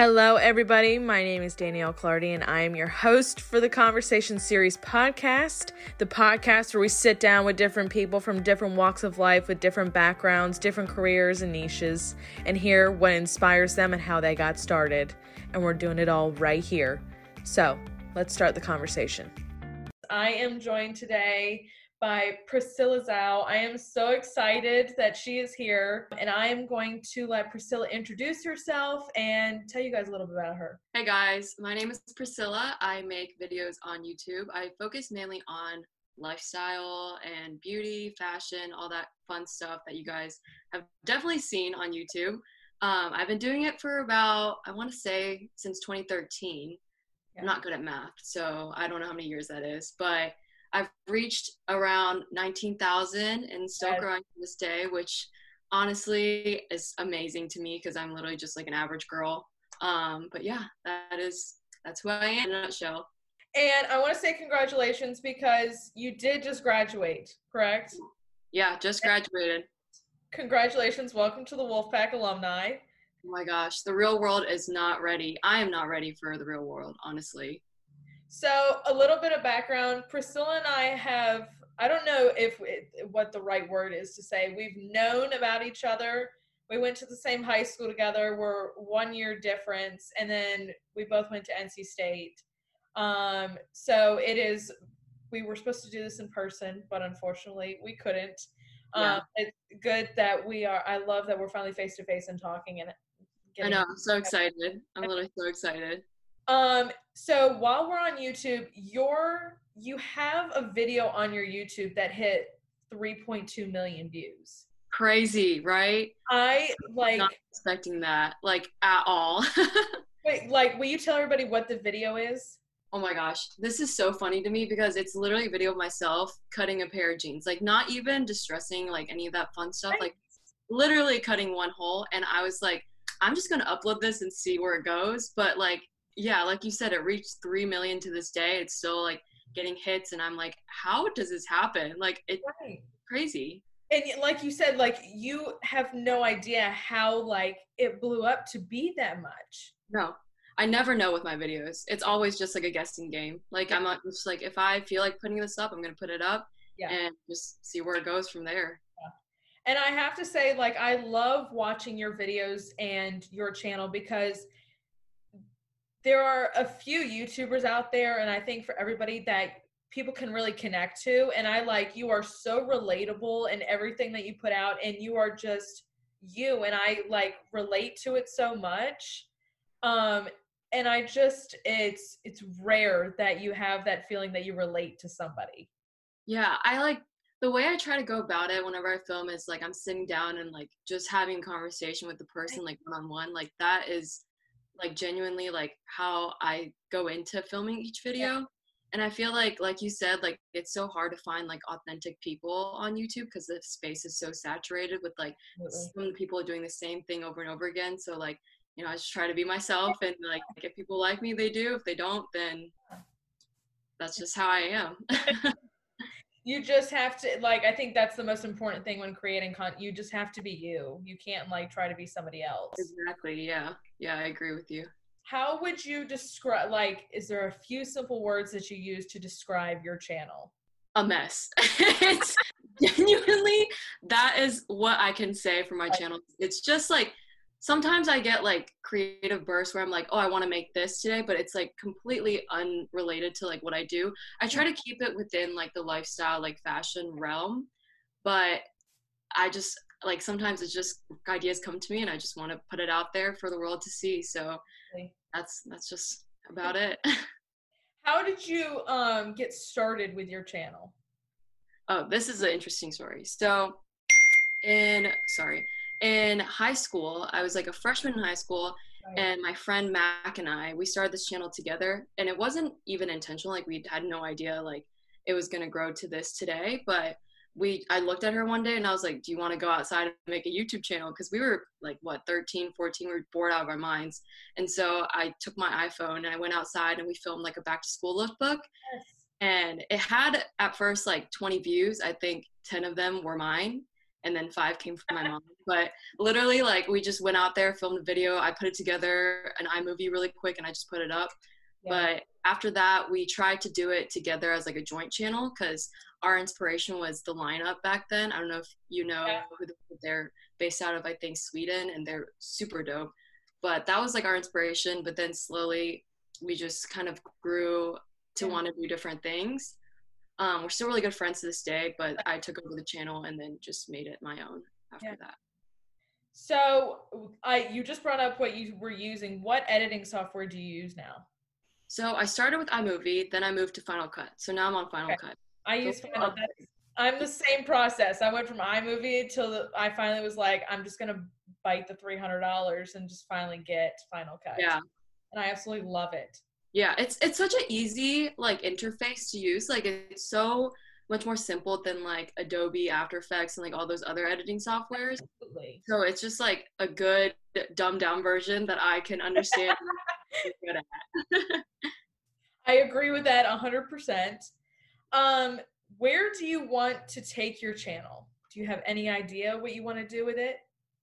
Hello, everybody. My name is Danielle Clardy, and I am your host for the Conversation Series podcast, the podcast where we sit down with different people from different walks of life with different backgrounds, different careers, and niches, and hear what inspires them and how they got started. And we're doing it all right here. So let's start the conversation. I am joined today by Priscilla Zhou. I am so excited that she is here, and I am going to let Priscilla introduce herself and tell you guys a little bit about her. Hey guys, my name is Priscilla. I make videos on YouTube. I focus mainly on lifestyle and beauty, fashion, all that fun stuff that you guys have definitely seen on YouTube. Um, I've been doing it for about, I want to say, since 2013. Yeah. I'm not good at math, so I don't know how many years that is, but I've reached around 19,000 and still yes. growing to this day, which honestly is amazing to me because I'm literally just like an average girl. Um, but yeah, that is that's who I am in a nutshell. And I want to say congratulations because you did just graduate, correct? Yeah, just graduated. Congratulations. Welcome to the Wolfpack alumni. Oh my gosh, the real world is not ready. I am not ready for the real world, honestly. So, a little bit of background Priscilla and I have, I don't know if it, what the right word is to say, we've known about each other. We went to the same high school together. We're one year difference, and then we both went to NC State. Um, so it is. We were supposed to do this in person, but unfortunately, we couldn't. Yeah. Um, it's good that we are. I love that we're finally face to face and talking. And I know. I'm so excited. I'm literally so excited. Um, so while we're on YouTube, your you have a video on your YouTube that hit 3.2 million views. Crazy, right? I like not expecting that, like at all. Wait, like, will you tell everybody what the video is? Oh my gosh, this is so funny to me because it's literally a video of myself cutting a pair of jeans. Like, not even distressing, like any of that fun stuff. Right. Like, literally cutting one hole. And I was like, I'm just gonna upload this and see where it goes. But like, yeah, like you said, it reached three million to this day. It's still like getting hits, and I'm like, how does this happen? Like it's right. crazy. And like you said, like you have no idea how like it blew up to be that much. No, I never know with my videos. It's always just like a guessing game. Like I'm just like if I feel like putting this up, I'm gonna put it up yeah. and just see where it goes from there. Yeah. And I have to say, like I love watching your videos and your channel because there are a few YouTubers out there, and I think for everybody that people can really connect to. And I like you are so relatable in everything that you put out, and you are just you, and I like relate to it so much. Um, and I just it's it's rare that you have that feeling that you relate to somebody. Yeah, I like the way I try to go about it whenever I film is like I'm sitting down and like just having conversation with the person like one on one. Like that is like genuinely like how I go into filming each video. Yeah. And I feel like, like you said, like it's so hard to find like authentic people on YouTube because the space is so saturated with like Absolutely. some people doing the same thing over and over again. So like, you know, I just try to be myself and like if people like me, they do. If they don't, then that's just how I am. You just have to like i think that's the most important thing when creating content you just have to be you. You can't like try to be somebody else. Exactly yeah. Yeah i agree with you. How would you describe like is there a few simple words that you use to describe your channel? A mess. It's genuinely that is what i can say for my channel. It's just like sometimes I get like creative bursts where I'm like, oh, I want to make this today, but it's like completely unrelated to like what I do. I try to keep it within like the lifestyle, like fashion realm, but I just like sometimes it's just ideas come to me and I just want to put it out there for the world to see. So that's that's just about it. How did you um get started with your channel? Oh, this is an interesting story. So in sorry in high school, I was like a freshman in high school, right. and my friend Mac and I, we started this channel together, and it wasn't even intentional. Like we had no idea like it was gonna grow to this today, but we I looked at her one day and I was like, "Do you want to go outside and make a YouTube channel?" Because we were like what 13, 14, we were bored out of our minds, and so I took my iPhone and I went outside and we filmed like a back to school lookbook. Yes. And it had at first like 20 views. I think 10 of them were mine and then five came from my mom. But literally, like we just went out there, filmed a video. I put it together an iMovie really quick, and I just put it up. Yeah. But after that, we tried to do it together as like a joint channel because our inspiration was the lineup back then. I don't know if you know yeah. who they're based out of. I think Sweden, and they're super dope. But that was like our inspiration. But then slowly, we just kind of grew to yeah. want to do different things. Um, we're still really good friends to this day, but I took over the channel and then just made it my own after yeah. that. So, I you just brought up what you were using. What editing software do you use now? So I started with iMovie, then I moved to Final Cut. So now I'm on Final okay. Cut. I use Final Cut. I'm the same process. I went from iMovie until I finally was like, I'm just gonna bite the three hundred dollars and just finally get Final Cut. Yeah. And I absolutely love it. Yeah, it's it's such an easy like interface to use. Like it's so much more simple than like Adobe After Effects and like all those other editing softwares. Absolutely. So it's just like a good dumbed down version that I can understand I agree with that 100%. Um, where do you want to take your channel? Do you have any idea what you want to do with it?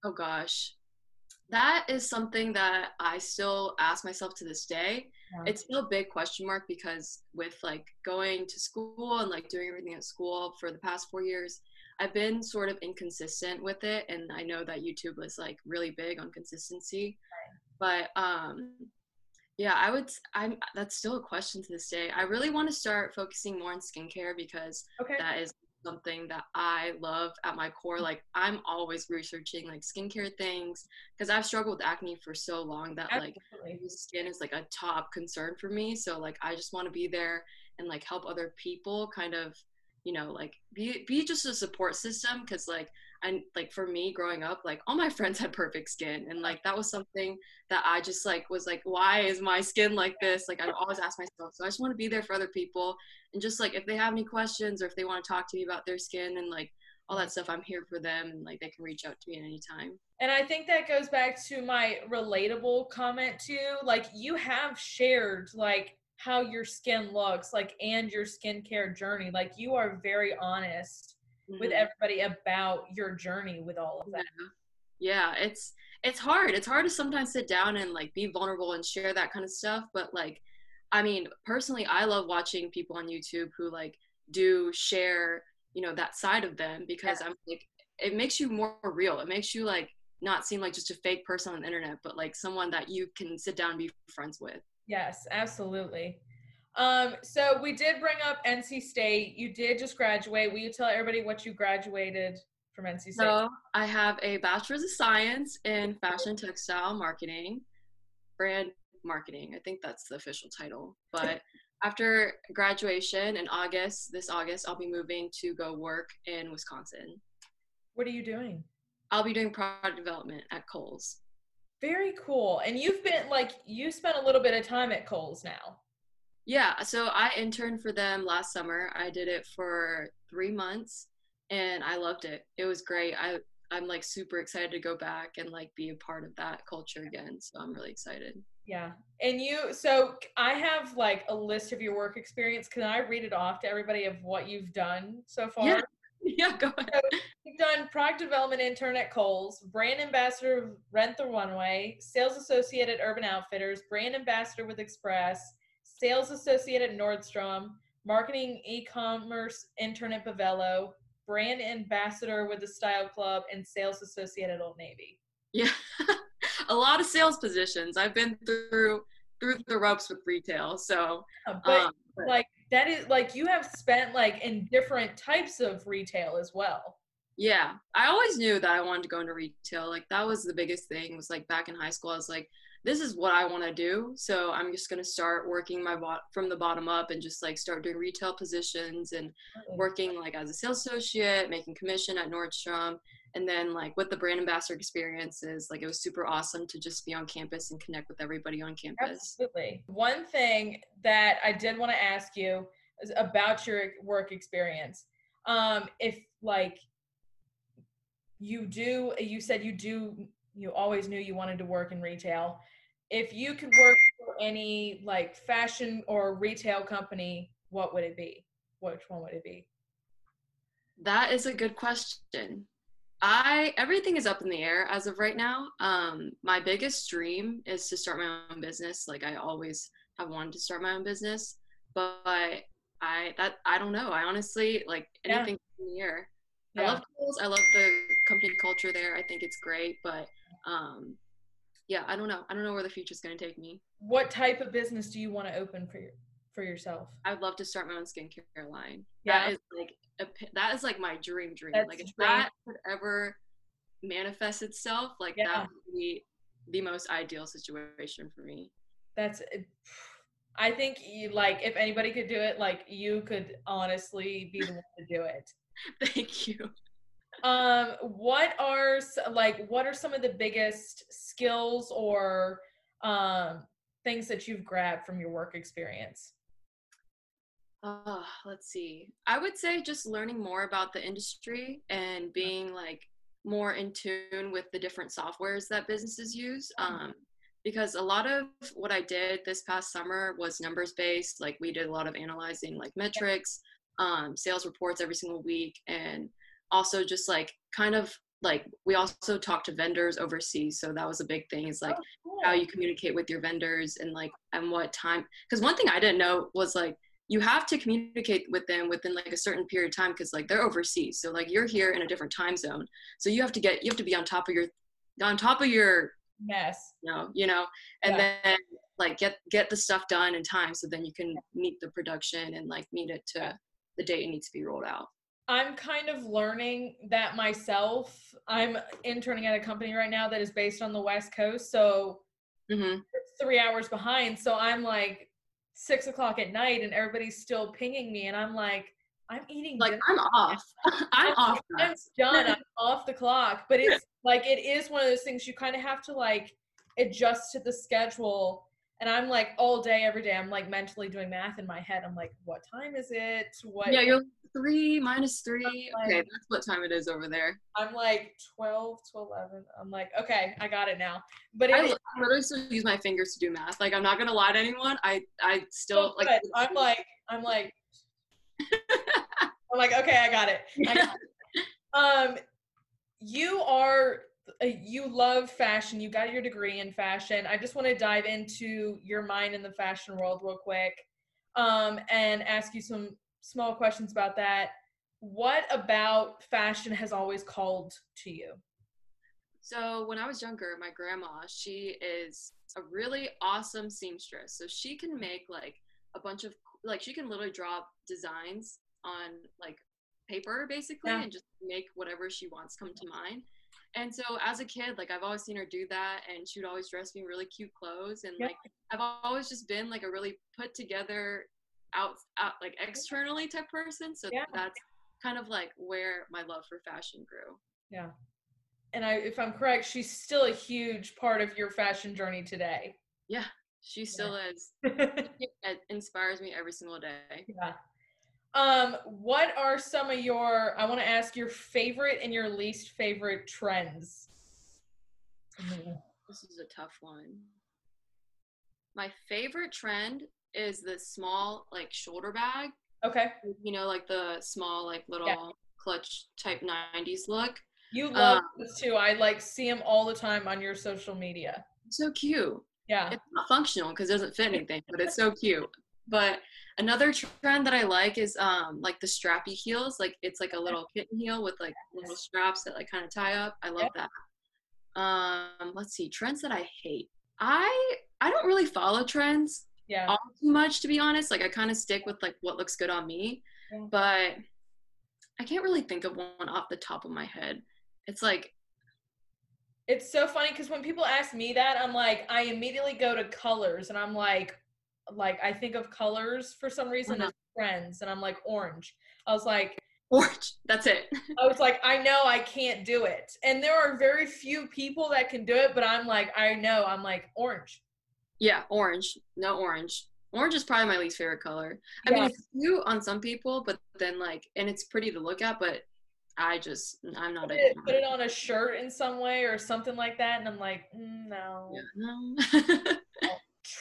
Oh gosh. That is something that I still ask myself to this day. Yeah. It's still a big question mark because with like going to school and like doing everything at school for the past four years, I've been sort of inconsistent with it. And I know that YouTube was like really big on consistency. Right. But um yeah, I would. I'm. That's still a question to this day. I really want to start focusing more on skincare because okay. that is something that I love at my core. Like I'm always researching like skincare things because I've struggled with acne for so long that Absolutely. like skin is like a top concern for me. So like I just want to be there and like help other people kind of you know like be be just a support system because like and like for me growing up like all my friends had perfect skin and like that was something that i just like was like why is my skin like this? Like i always ask myself so i just want to be there for other people and just like if they have any questions or if they want to talk to me about their skin and like all that stuff i'm here for them and like they can reach out to me at any time. And i think that goes back to my relatable comment too like you have shared like how your skin looks like and your skincare journey like you are very honest mm-hmm. with everybody about your journey with all of that. Yeah. it's it's hard. It's hard to sometimes sit down and like be vulnerable and share that kind of stuff, but like I mean, personally I love watching people on YouTube who like do share, you know, that side of them because yeah. I'm like it makes you more real. It makes you like not seem like just a fake person on the internet, but like someone that you can sit down and be friends with. Yes, absolutely. Um, so we did bring up NC State. You did just graduate. Will you tell everybody what you graduated from NC State? So I have a bachelor's of science in fashion textile marketing, brand marketing. I think that's the official title. But after graduation in August, this August, I'll be moving to go work in Wisconsin. What are you doing? I'll be doing product development at Kohl's. Very cool. And you've been like you spent a little bit of time at Kohl's now. Yeah, so I interned for them last summer. I did it for three months, and I loved it. It was great. I I'm like super excited to go back and like be a part of that culture again. So I'm really excited. Yeah. And you, so I have like a list of your work experience. Can I read it off to everybody of what you've done so far? Yeah. Yeah, go ahead. So you've done product development intern at Kohl's, brand ambassador of Rent the Runway, sales associate at Urban Outfitters, brand ambassador with Express, sales associate at Nordstrom, marketing e-commerce intern at Bavelo, brand ambassador with the Style Club, and sales associate at Old Navy. Yeah, a lot of sales positions. I've been through through the ropes with retail, so. but, um, but like that is like you have spent like in different types of retail as well. Yeah, I always knew that I wanted to go into retail. Like that was the biggest thing. Was like back in high school, I was like, this is what I want to do. So I'm just going to start working my bot from the bottom up and just like start doing retail positions and working like as a sales associate, making commission at Nordstrom. And then like with the brand ambassador experiences, like it was super awesome to just be on campus and connect with everybody on campus. Absolutely. One thing that I did want to ask you is about your work experience. Um, if like you do, you said you do, you always knew you wanted to work in retail if you could work for any like fashion or retail company, what would it be? Which one would it be? That is a good question. I everything is up in the air as of right now. Um, my biggest dream is to start my own business. Like I always have wanted to start my own business, but I that I don't know. I honestly like anything yeah. in the air. Yeah. I love Kohl's. I love the company culture there. I think it's great, but um, yeah, I don't know. I don't know where the future is going to take me. What type of business do you want to open for your for yourself? I'd love to start my own skincare line. Yeah. That is like a, that is like my dream dream. That's like if dream. that could ever manifest itself, like yeah. that would be the most ideal situation for me. That's I think you, like if anybody could do it, like you could honestly be the one to do it. Thank you. Um, what are like what are some of the biggest skills or um things that you've grabbed from your work experience? Uh, let's see. I would say just learning more about the industry and being like more in tune with the different softwares that businesses use. Um, because a lot of what I did this past summer was numbers based. Like we did a lot of analyzing like metrics, um, sales reports every single week, and also just like kind of like we also talked to vendors overseas so that was a big thing is like oh, cool. how you communicate with your vendors and like and what time because one thing i didn't know was like you have to communicate with them within like a certain period of time because like they're overseas so like you're here in a different time zone so you have to get you have to be on top of your on top of your mess you know you know and yeah. then like get get the stuff done in time so then you can meet the production and like meet it to the date it needs to be rolled out i'm kind of learning that myself i'm interning at a company right now that is based on the west coast so mm-hmm. three hours behind so i'm like six o'clock at night and everybody's still pinging me and I'm like, I'm eating like dinner. I'm off. I'm off. I'm done. I'm off the clock. But it's like it is one of those things you kind of have to like adjust to the schedule. And I'm like all day, every day, I'm like mentally doing math in my head. I'm like, what time is it? What Yeah, you're three minus three. Like, okay, that's what time it is over there. I'm like 12 to 11. I'm like, okay, I got it now. But I, I literally still use my fingers to do math. Like, I'm not gonna lie to anyone. I I still so like. I'm like I'm like. I'm like, okay, I got it. I got it. Um, you are you love fashion. You got your degree in fashion. I just want to dive into your mind in the fashion world real quick, um, and ask you some small questions about that. What about fashion has always called to you? So when I was younger, my grandma, she is a really awesome seamstress. So she can make like a bunch of like she can literally draw designs on like paper basically yeah. and just make whatever she wants come to mind. And so as a kid, like I've always seen her do that and she would always dress me in really cute clothes and yeah. like I've always just been like a really put together out, out like externally type person. So yeah. that's kind of like where my love for fashion grew. Yeah. And I, if I'm correct, she's still a huge part of your fashion journey today. Yeah, she still yeah. is. it inspires me every single day. Yeah. Um, what are some of your? I want to ask your favorite and your least favorite trends. This is a tough one. My favorite trend is the small like shoulder bag. Okay. You know, like the small like little yeah. clutch type 90s look. You love um, this too. I like see them all the time on your social media. So cute. Yeah. It's not functional because it doesn't fit anything, but it's so cute. But another trend that I like is um like the strappy heels. Like it's like a little kitten heel with like little straps that like kind of tie up. I love yeah. that. Um, let's see, trends that I hate. I I don't really follow trends yeah all too much to be honest like i kind of stick with like what looks good on me yeah. but i can't really think of one off the top of my head it's like it's so funny because when people ask me that i'm like i immediately go to colors and i'm like like i think of colors for some reason uh-huh. as friends and i'm like orange i was like orange that's it i was like i know i can't do it and there are very few people that can do it but i'm like i know i'm like orange yeah, orange. No orange. Orange is probably my least favorite color. I mean, it's cute on some people, but then like, and it's pretty to look at, but I just, I'm not put it, put it on a shirt in some way or something like that, and I'm like, mm, no. Yeah, no.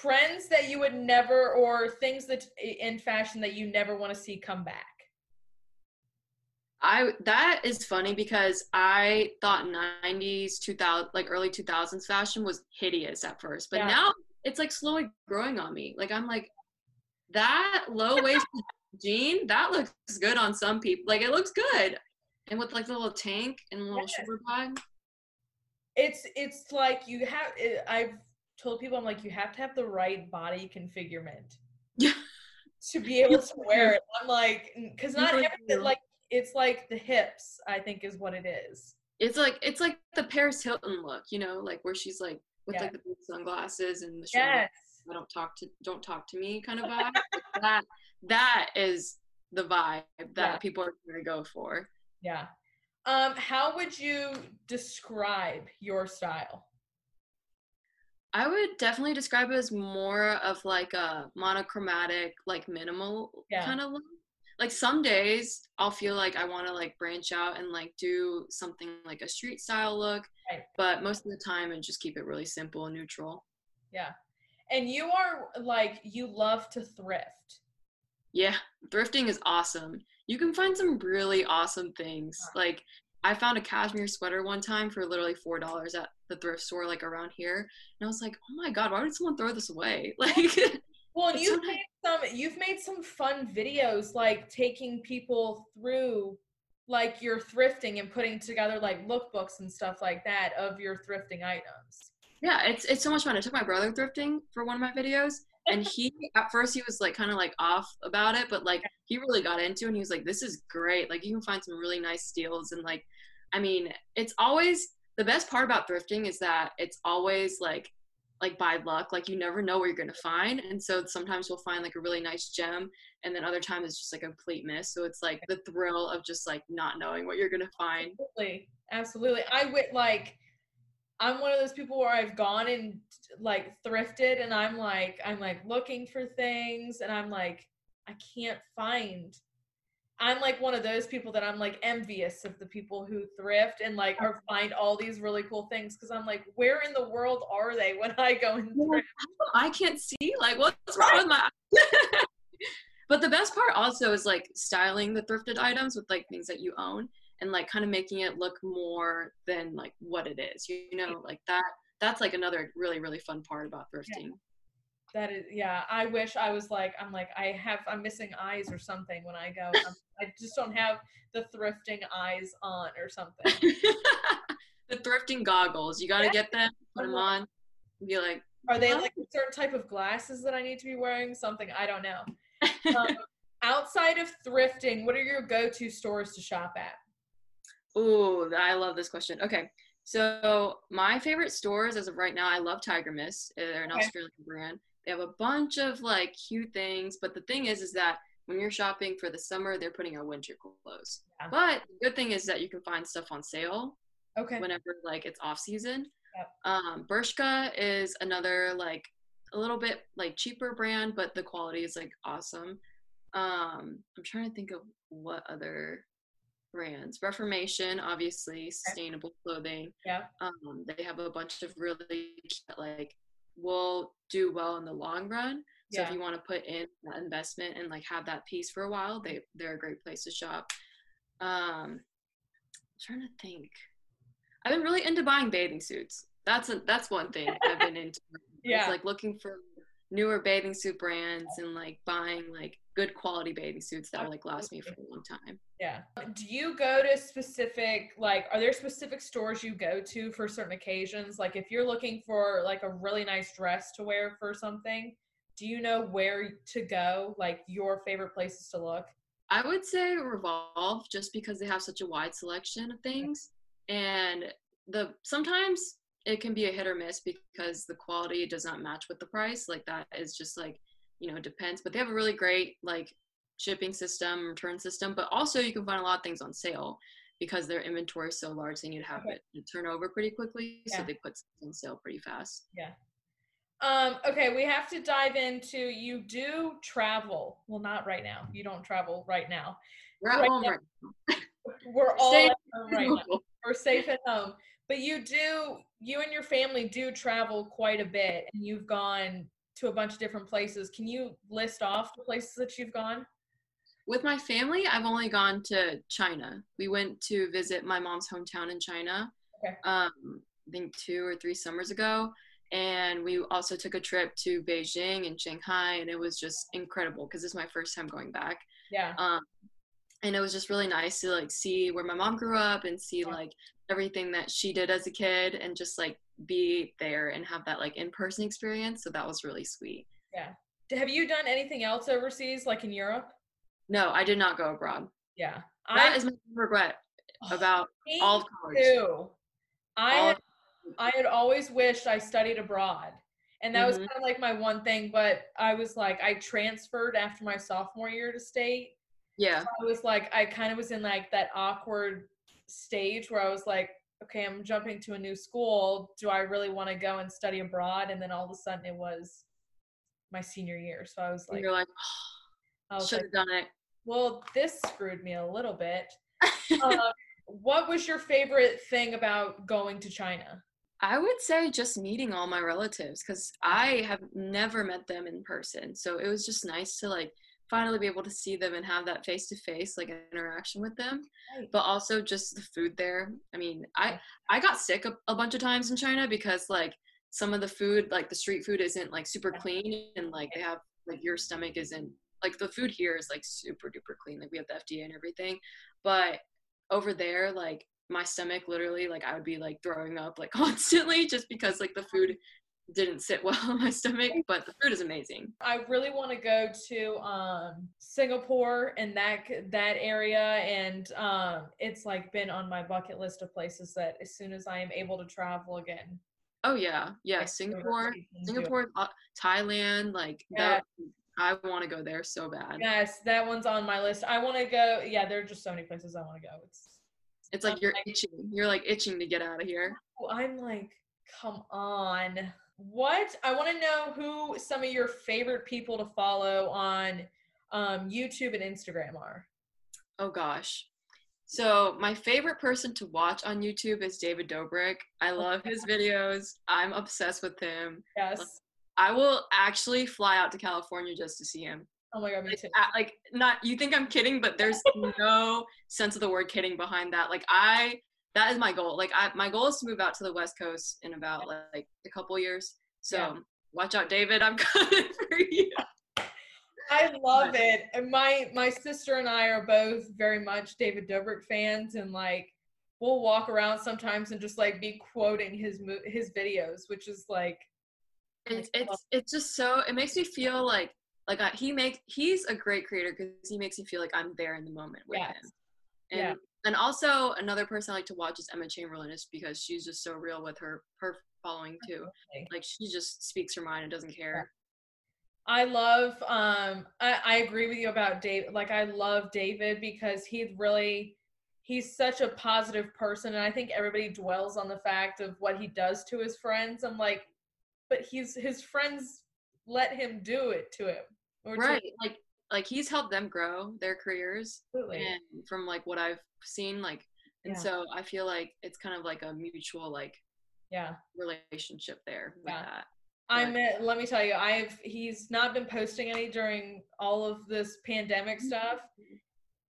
Trends that you would never, or things that in fashion that you never want to see come back. I that is funny because I thought 90s 2000 like early 2000s fashion was hideous at first, but Yeah. now it's like slowly growing on me. Like I'm like that low waist jean that looks good on some people. Like it looks good, and with like the little tank and a little Yes. shoulder bag. it's it's like you have it, i've told people i'm like you have to have the right body configurement Yeah. to be able to wear it i'm like because not everything like it's like the hips i think is what it is It's like it's like the Paris Hilton look, you know, like where she's like with Yeah. like the big sunglasses and the shoulder yes I don't talk to don't talk to me kind of vibe. Like that that is the vibe that Yeah. people are gonna go for. yeah um how would you describe your style I would definitely describe it as more of like a monochromatic, like minimal Yeah. kind of look. Like some days I'll feel like I want to like branch out and like do something like a street style look, Right. but most of the time and just keep it really simple and neutral. yeah and you are like you love to thrift Yeah, thrifting is awesome. You can find some really awesome things. Like I found a cashmere sweater one time for literally four dollars at the thrift store like around here, and I was like, oh my god, why would someone throw this away? Like, Well, and you've made some you've made some fun videos like taking people through like your thrifting and putting together like lookbooks and stuff like that of your thrifting items. yeah, it's it's so much fun. I took my brother thrifting for one of my videos, and he at first he was like kind of like off about it, but like he really got into it. and He was like, this is great. Like you can find some really nice steals, and like, I mean, it's always the best part about thrifting is that it's always like like by luck like you never know where you're going to find and so sometimes we'll find like a really nice gem and then other times it's just like a complete miss so it's like the thrill of just like not knowing what you're going to find Absolutely. Absolutely. I would like I'm one of those people where I've gone and like thrifted and I'm like I'm like looking for things and I'm like I can't find I'm like one of those people that I'm like envious of the people who thrift and like or find all these really cool things because I'm like where in the world are they when I go and Yeah. thrift? I can't see like what's wrong with my But the best part also is like styling the thrifted items with like things that you own and like kind of making it look more than like what it is. You, you know, like that that's like another really really fun part about thrifting. That is yeah, I wish I was like I'm like I have I'm missing eyes or something when I go. I'm, I just don't have the thrifting eyes on or something. the thrifting goggles, you got to Yeah. get them, put them on, and be like, Are they like a certain type of glasses that I need to be wearing? Something I don't know. Um, outside of thrifting, what are your go-to stores to shop at? Ooh, I love this question. Okay. So my favorite stores as of right now, I love Tiger Mist. They're an Okay. Australian brand. They have a bunch of like cute things, but the thing is, is that when you're shopping for the summer, they're putting out winter clothes. Yeah. But the good thing is that you can find stuff on sale Okay. whenever like it's off season. Yep. Um, Bershka is another like a little bit like cheaper brand, but the quality is like awesome. Um, I'm trying to think of what other brands. Reformation, obviously, sustainable clothing. Yeah. Um, they have a bunch of really cute, like will do well in the long run. So Yeah. if you want to put in that investment and like have that piece for a while, they they're a great place to shop. Um, I'm trying to think. I've been really into buying bathing suits. That's a, that's one thing I've been into. Yeah. It's like looking for newer bathing suit brands and like buying like good quality bathing suits that will like last me for a long time. Yeah. Do you go to specific like are there specific stores you go to for certain occasions? Like if you're looking for like a really nice dress to wear for something, do you know where to go? Like your favorite places to look? I would say Revolve just because they have such a wide selection of things and the sometimes it can be a hit or miss because the quality does not match with the price. Like that is just like, you know, depends. But they have a really great like shipping system, return system, but also you can find a lot of things on sale because their inventory is so large they need to have Okay. it turn over pretty quickly. So they put stuff on sale pretty fast. Yeah. Um, okay, we have to dive into you do travel. Well, not right now. You don't travel right now. We're at Right home now. right We're all at home right now. now. We're safe at home. But you do you and your family do travel quite a bit and you've gone to a bunch of different places. Can you list off the places that you've gone? with my family, I've only gone to China. We went to visit my mom's hometown in China. Okay. Um, I think two or three summers ago, and we also took a trip to Beijing and Shanghai, and it was just incredible because it's my first time going back. Yeah. Um, and it was just really nice to like see where my mom grew up and see like everything that she did as a kid, and just like be there and have that like in-person experience. So that was really sweet. Yeah have you done anything else overseas, like in Europe? No, I did not go abroad. Yeah. That I is my regret about me all of college. too. I All had, I had always wished I studied abroad. And that was Mhm. kind of like my one thing, but I was like, I transferred after my sophomore year to state. Yeah. I was like, I kind of was in like that awkward stage where I was like, okay, I'm jumping to a new school. Do I really want to go and study abroad? And then all of a sudden it was my senior year. So I was And like, you're like, I was should like, have done it. well, this screwed me a little bit. uh, what was your favorite thing about going to China? I would say just meeting all my relatives because I have never met them in person. So it was just nice to like finally be able to see them and have that face to face like interaction with them. Right. But also just the food there. I mean, I I got sick a, a bunch of times in China because like some of the food, like the street food, isn't like super clean and like they have like your stomach isn't like the food here is like super duper clean. Like we have the FDA and everything, but over there like my stomach literally like I would be like throwing up like constantly just because like the food didn't sit well in my stomach. But the food is amazing. I really want to go to um, Singapore and that that area, and um, it's like been on my bucket list of places that as soon as I am able to travel again, Oh yeah, yeah. like, Singapore, overseas and do it. Singapore, Thailand, like that. I want to go there so bad. Yes, that one's on my list. I want to go. Yeah, there are just so many places I want to go. It's It's like you're itching. You're like itching to get out of here. Oh, I'm like, come on. What? I want to know who some of your favorite people to follow on um, YouTube and Instagram are. Oh gosh. So my favorite person to watch on YouTube is David Dobrik. I love his videos. I'm obsessed with him. Yes. I will actually fly out to California just to see him. Oh my god, me too. a- like not you think I'm kidding, but there's no sense of the word kidding behind that. Like I that is my goal. Like I my goal is to move out to the West Coast in about like a couple years. So Yeah. watch out, David. I'm coming for you. I love it. And my my sister and I are both very much David Dobrik fans, and like we'll walk around sometimes and just like be quoting his mo- his videos, which is like it's it's it's just so it makes me feel like like I, he makes he's a great creator because he makes me feel like I'm there in the moment with Yes. him. And Yeah. And also another person I like to watch is Emma Chamberlain, just because she's just so real with her her following too. Like she just speaks her mind and doesn't care. I love um I, I agree with you about Dave like I love David because he's really he's such a positive person and I think everybody dwells on the fact of what he does to his friends. I'm like, but he's his friends let him do it to him. Or to- Right. Like like he's helped them grow their careers absolutely. and from like what I've seen, like and Yeah. so I feel like it's kind of like a mutual like Yeah. relationship there with Yeah. that. I'm let me tell you, I've he's not been posting any during all of this pandemic mm-hmm. stuff.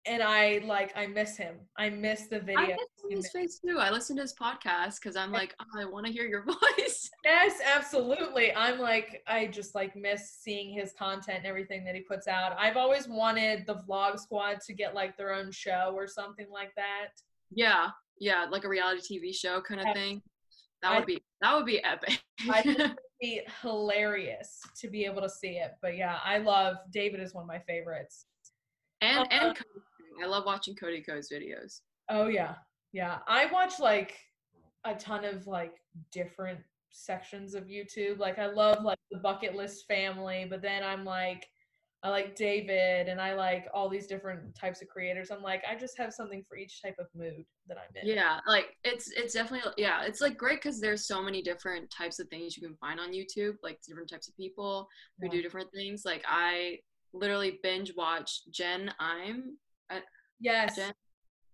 And I like I miss him. I miss the I video. miss his face too. I listen to his podcast because I'm like, oh, I want to hear your voice. Yes, absolutely. I'm like, I just like miss seeing his content and everything that he puts out. I've always wanted the Vlog Squad to get like their own show or something like that. Yeah, yeah, like a reality TV show kind of Yeah. thing. That I- would be that would be epic. I think it'd be hilarious to be able to see it. But yeah, I love David is one of my favorites. and and um, Cody. I love watching Cody Ko's videos. Oh yeah. Yeah. I watch like a ton of like different sections of YouTube. Like I love like the bucket list family, but then I'm like I like David and I like all these different types of creators. I'm like I just have something for each type of mood that I'm in. Yeah, like it's it's definitely yeah, it's like great because there's so many different types of things you can find on YouTube, like different types of people who Yeah. do different things. Like I literally binge watched Jenn Im Yes. Jen-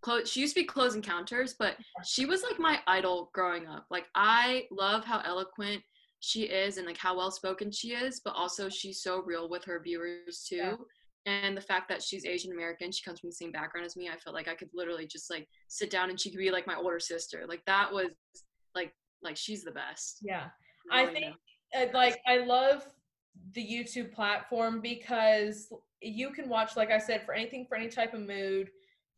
Clo- she used to be Clothes Encounters, but she was like my idol growing up. Like I love how eloquent she is and like how well spoken she is, but also she's so real with her viewers too. Yeah. and the fact that she's Asian American, she comes from the same background as me. I felt like I could literally just like sit down and she could be like my older sister. Like that was like like she's the best. Yeah, I think uh, like I love the YouTube platform because you can watch, like I said, for anything for any type of mood,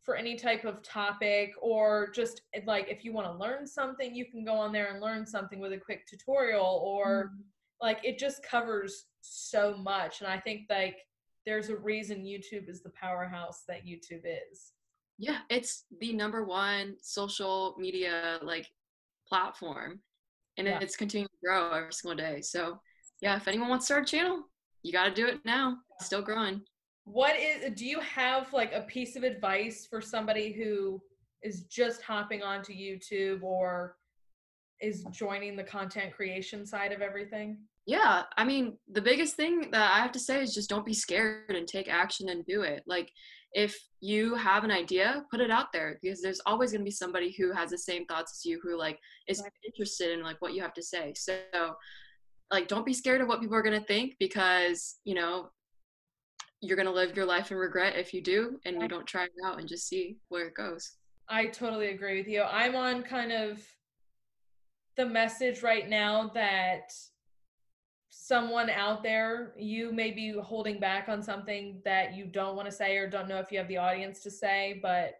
for any type of topic, or just like if you want to learn something, you can go on there and learn something with a quick tutorial, or mm-hmm. like it just covers so much. And I think like there's a reason YouTube is the powerhouse that YouTube is. Yeah, it's the number one social media like platform and yeah. it's continuing to grow every single day. So yeah, if anyone wants to start a channel, you got to do it now. It's still growing. What is, do you have like a piece of advice for somebody who is just hopping onto YouTube or is joining the content creation side of everything? Yeah, I mean, the biggest thing that I have to say is just don't be scared and take action and do it. Like, if you have an idea, put it out there because there's always going to be somebody who has the same thoughts as you who like is interested in like what you have to say. So, like, don't be scared of what people are going to think because you know you're going to live your life in regret if you do and you don't try it out and just see where it goes. I totally agree with you. I'm on kind of the message right now that someone out there, you may be holding back on something that you don't want to say or don't know if you have the audience to say, but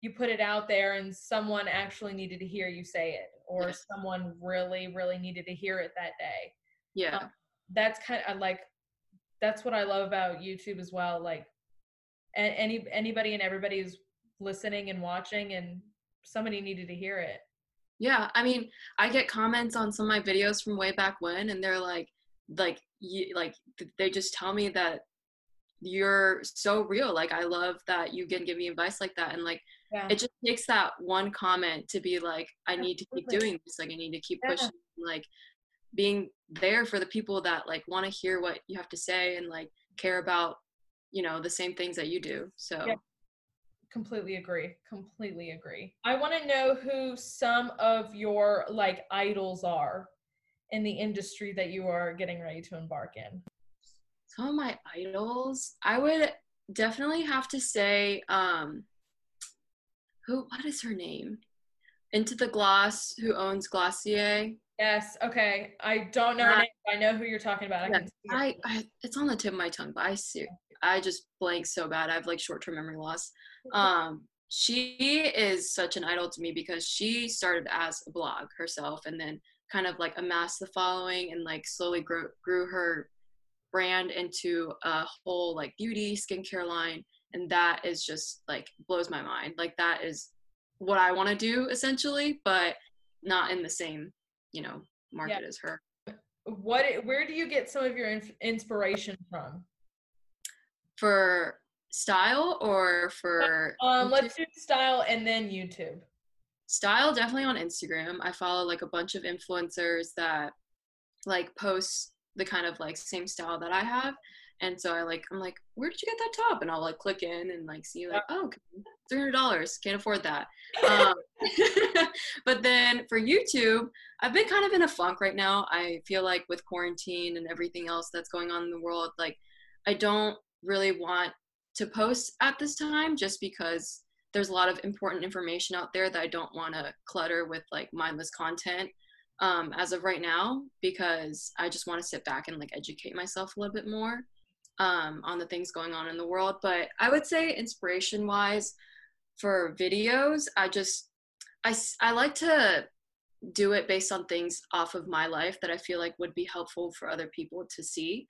you put it out there and someone actually needed to hear you say it or yeah. someone really really needed to hear it that day yeah um, that's kind of like that's what i love about youtube as well like any anybody and everybody is listening and watching and somebody needed to hear it. Yeah i mean i get comments on some of my videos from way back when and they're like like you, like they just tell me that you're so real like i love that you can give me advice like that and like yeah. it just takes that one comment to be like i need to keep doing this like i need to keep pushing like being there for the people that like want to hear what you have to say and like care about you know the same things that you do so yeah. completely agree completely agree i want to know who some of your like idols are in the industry that you are getting ready to embark in? Some of my idols, I would definitely have to say, um, who? What is her name? Into the gloss who owns Glossier. Yes. Okay. I don't know. I, I know who you're talking about. I, I, I, it's on the tip of my tongue, but I see. I just blank so bad. I have like short-term memory loss. Um, she is such an idol to me because she started as a blog herself, and then kind of like amassed the following and like slowly grew, grew her brand into a whole like beauty skincare line and that is just like blows my mind like that is what i want to do essentially but not in the same you know market yeah. as her what where do you get some of your inf- inspiration from for style or for um let's do style and then youtube style definitely on Instagram. I follow like a bunch of influencers that like post the kind of like same style that I have. And so I like I'm like, where did you get that top? And I'll like click in and like see like, oh, three hundred dollars, can't afford that. Um, but then for YouTube, I've been kind of in a funk right now. I feel like with quarantine and everything else that's going on in the world, like I don't really want to post at this time just because there's a lot of important information out there that I don't want to clutter with like mindless content um, as of right now because I just want to sit back and like educate myself a little bit more um, on the things going on in the world. But I would say inspiration wise for videos, I just I I like to do it based on things off of my life that I feel like would be helpful for other people to see.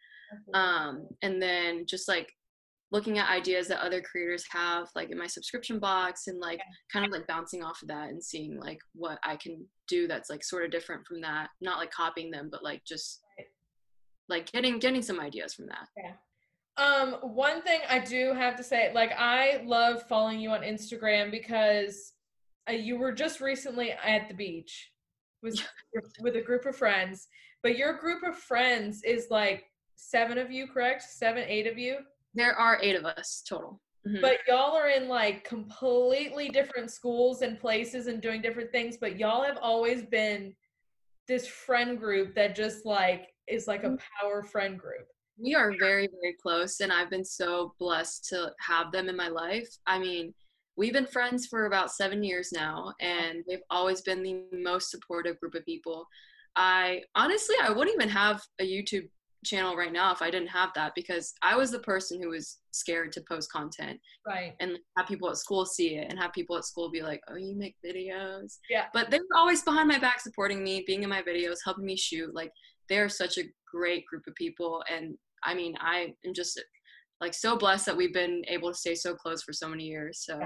Um, and then just like looking at ideas that other creators have like in my subscription box and like kind of like bouncing off of that and seeing like what I can do that's like sort of different from that. Not like copying them but like just like getting getting some ideas from that. Yeah. Um one thing I do have to say like I love following you on Instagram because uh, you were just recently at the beach with with a group of friends but your group of friends is like seven of you correct seven eight of you there are eight of us total. Mm-hmm. But y'all are in like completely different schools and places and doing different things, but y'all have always been this friend group that just like is like a mm-hmm. power friend group. We are very, very close, and I've been so blessed to have them in my life. I mean, we've been friends for about seven years now, and they've always been the most supportive group of people. I honestly, I wouldn't even have a YouTube channel right now if I didn't have that because I was the person who was scared to post content. Right. And have people at school see it and have people at school be like, oh, you make videos. Yeah. But they were always behind my back supporting me, being in my videos, helping me shoot. Like, they are such a great group of people. And I mean, I am just like so blessed that we've been able to stay so close for so many years. So.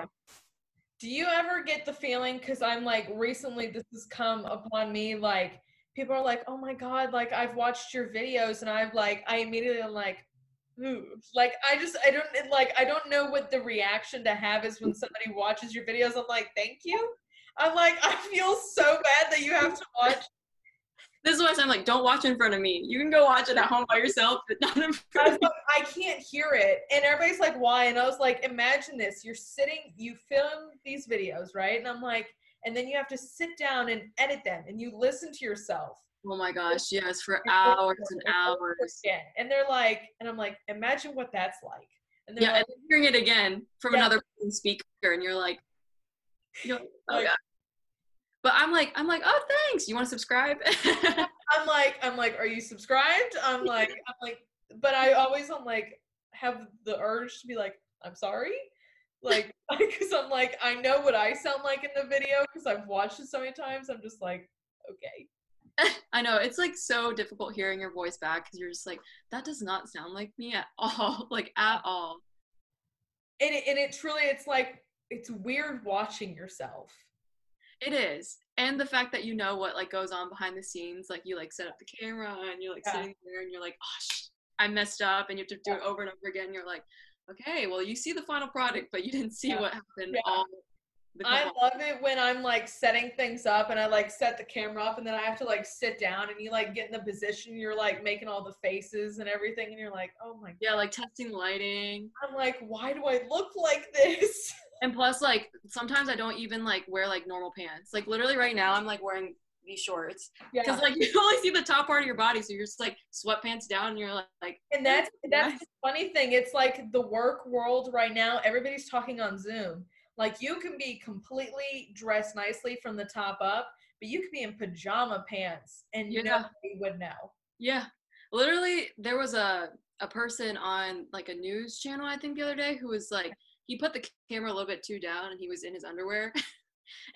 Do you ever get the feeling? Because I'm like, recently this has come upon me, like, people are like, oh my God, like, I've watched your videos, and I've like, I immediately am like, Ooh. like i just i don't like i don't know what the reaction to have is when somebody watches your videos i'm like thank you i'm like i feel so bad that you have to watch this is why I'm like, don't watch in front of me. You can go watch it at home by yourself, but not in front of me. I can't hear it. And everybody's like, why? And I was like, imagine this. You're sitting, you film these videos, right? And I'm like, and then you have to sit down and edit them and you listen to yourself. Oh my gosh, yes, for hours and hours. And they're like, and I'm like, imagine what that's like. And yeah, like, and hearing it again from yeah. another speaker, and you're like, you're oh like, but I'm like, I'm like, oh, thanks. You want to subscribe? I'm like, I'm like, are you subscribed? I'm like, I'm like, but I always, I'm like, have the urge to be like, I'm sorry, like, because I'm like, I know what I sound like in the video because I've watched it so many times. I'm just like, okay. I know it's like so difficult hearing your voice back because you're just like, that does not sound like me at all, like at all. And it, and it truly, it's like, it's weird watching yourself it is. And the fact that you know what like goes on behind the scenes, like you like set up the camera and you're like yeah. sitting there and you're like, oh, sh- I messed up, and you have to do yeah. it over and over again. You're like, okay, well, you see the final product, but you didn't see yeah. what happened all I love it when I'm like setting things up and I like set the camera up and then I have to like sit down and you like get in the position, you're like making all the faces and everything and you're like, oh my God. Yeah, like testing lighting. I'm like, why do I look like this? And plus, like sometimes I don't even like wear like normal pants. Like literally right now, I'm like wearing these shorts because yeah. like you only see the top part of your body, so you're just like sweatpants down, and you're like, like and that's that's the funny thing. It's like the work world right now. Everybody's talking on Zoom. Like you can be completely dressed nicely from the top up, but you could be in pajama pants and yeah. nobody would know. Yeah, literally, there was a a person on like a news channel I think the other day who was like he put the camera a little bit too down and he was in his underwear.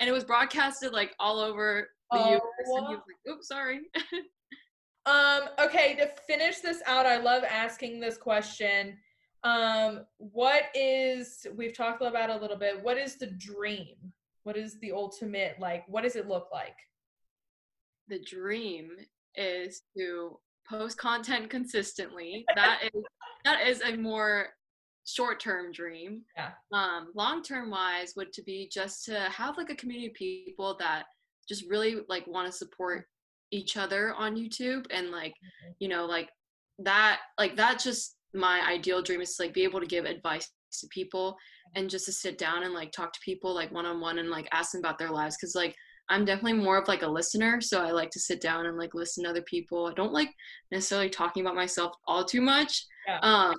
And it was broadcasted like all over the oh, US and he was like oops sorry. Um okay to finish this out I love asking this question. Um what is we've talked about a little bit what is the dream? What is the ultimate like what does it look like? The dream is to post content consistently. That is that is a more short term dream. Yeah. Um, long term wise would to be just to have like a community of people that just really like want to support each other on YouTube and like, mm-hmm. you know, like that like that's just my ideal dream is to like be able to give advice to people and just to sit down and like talk to people like one on one and like ask them about their lives because like I'm definitely more of like a listener, so I like to sit down and like listen to other people. I don't like necessarily talking about myself all too much. Yeah. Um,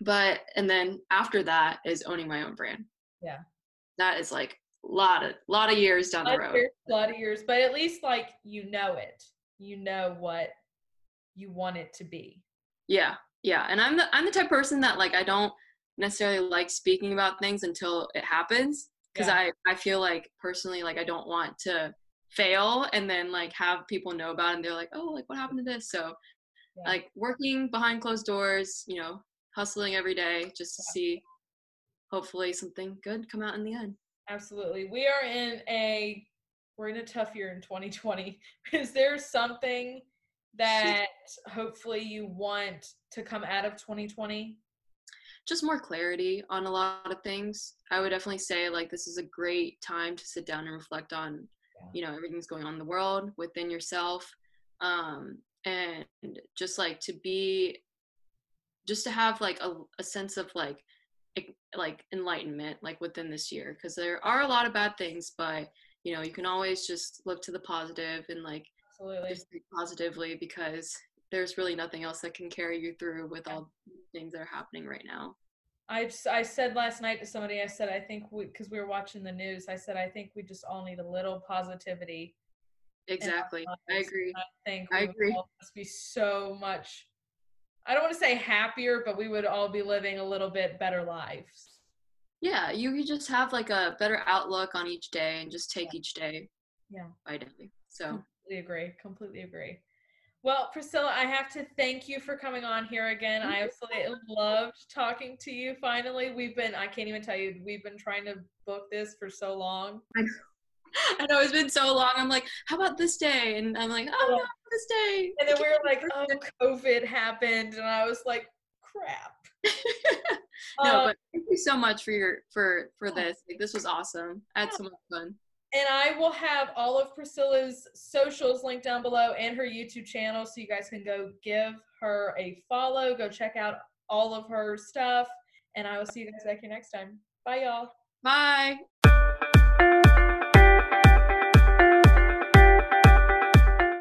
but and then after that is owning my own brand. Yeah. That is like a lot of lot of years down the road. years, a lot of years but at least like you know it. You know what you want it to be. Yeah yeah and i'm the i'm the type person that like i don't necessarily like speaking about things until it happens because yeah. i i feel like personally like i don't want to fail and then like have people know about it and they're like oh like what happened to this? So yeah. like working behind closed doors you know hustling every day just to see hopefully something good come out in the end. Absolutely. We are in a we're in a tough year in 2020. Is there something that hopefully you want to come out of 2020? Just more clarity on a lot of things. I would definitely say like this is a great time to sit down and reflect on, yeah. you know, everything's going on in the world, within yourself. Um, and just like to be just to have like a, a sense of like like enlightenment like within this year because there are a lot of bad things but you know you can always just look to the positive and like absolutely just think positively because there's really nothing else that can carry you through with all things that are happening right now. I I said last night to somebody, I said, I think because we were watching the news, I said, I think we just all need a little positivity. Exactly. I agree. I think I we agree. just be so much, I don't want to say happier, but we would all be living a little bit better lives. Yeah, you could just have like a better outlook on each day and just take each day Yeah. by day. So Completely agree. Completely agree. Well, Priscilla, I have to thank you for coming on here again. I absolutely loved talking to you. Finally, we've been, I can't even tell you, we've been trying to book this for so long. I know it's been so long. I'm like, how about this day? And I'm like, oh, no, this day. And then we were like, oh, COVID happened. And I was like, crap. no, Um, but thank you so much for your for for this. Like this was awesome. I had so much fun. And I will have all of Priscilla's socials linked down below and her YouTube channel so you guys can go give her a follow. Go check out all of her stuff. And I will see you guys back here next time. Bye, y'all. Bye.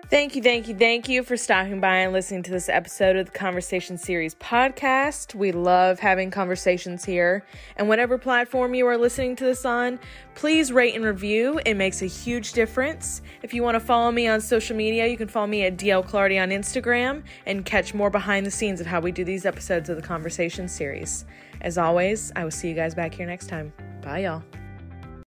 Thank you, thank you, thank you for stopping by and listening to this episode of the Conversation Series podcast. We love having conversations here. And whatever platform you are listening to this on, please rate and review. It makes a huge difference. If you want to follow me on social media, you can follow me at DL Clardy on Instagram and catch more behind the scenes of how we do these episodes of the Conversation Series. As always, I will see you guys back here next time. Bye, y'all.